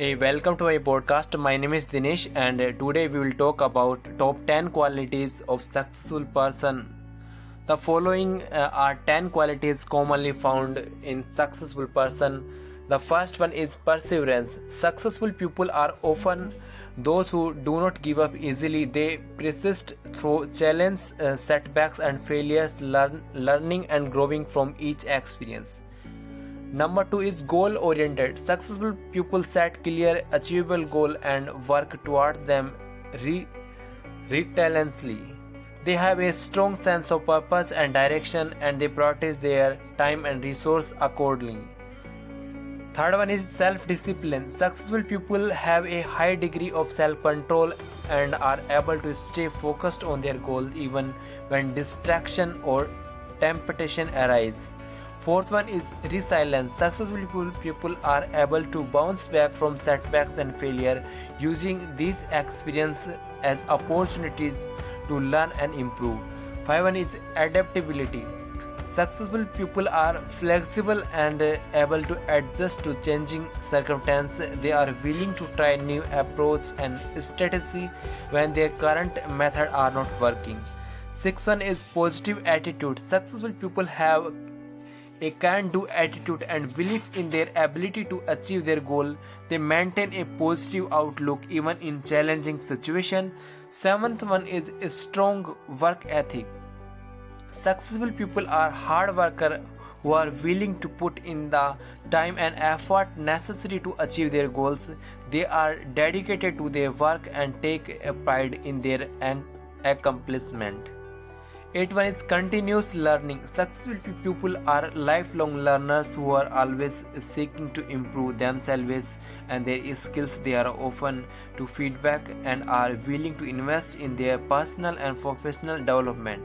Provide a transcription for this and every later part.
Hey, welcome to my podcast. My name is Dinesh, and uh, today we will talk about top 10 qualities of successful person. The following uh, are 10 qualities commonly found in successful person. The first one is perseverance. Successful people are often those who do not give up easily. They persist through challenges, uh, setbacks, and failures, learn, learning and growing from each experience. Number two is goal oriented. Successful people set clear, achievable goal and work towards them re- relentlessly. They have a strong sense of purpose and direction and they prioritize their time and resource accordingly. Third one is self discipline. Successful people have a high degree of self control and are able to stay focused on their goal even when distraction or temptation arise. Fourth one is resilience. Successful people are able to bounce back from setbacks and failure using these experiences as opportunities to learn and improve. Five one is adaptability. Successful people are flexible and able to adjust to changing circumstances. They are willing to try new approach and strategy when their current method are not working. Sixth one is positive attitude. Successful people have a can do attitude and belief in their ability to achieve their goal. They maintain a positive outlook even in challenging situations. Seventh one is a strong work ethic. Successful people are hard workers who are willing to put in the time and effort necessary to achieve their goals. They are dedicated to their work and take a pride in their accomplishment. Eighth one is continuous learning. Successful people are lifelong learners who are always seeking to improve themselves and their skills. They are open to feedback and are willing to invest in their personal and professional development.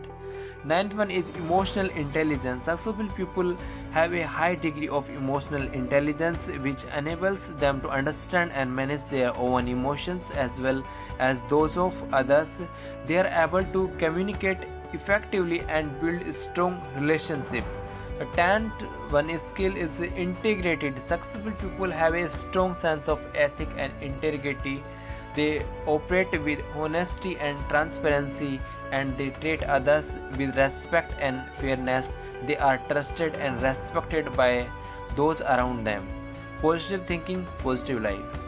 Ninth one is emotional intelligence. Successful people have a high degree of emotional intelligence which enables them to understand and manage their own emotions as well as those of others. They are able to communicate effectively and build strong relationship. A tenth one skill is integrated. Successful people have a strong sense of ethic and integrity. They operate with honesty and transparency and they treat others with respect and fairness. They are trusted and respected by those around them. Positive thinking, positive life.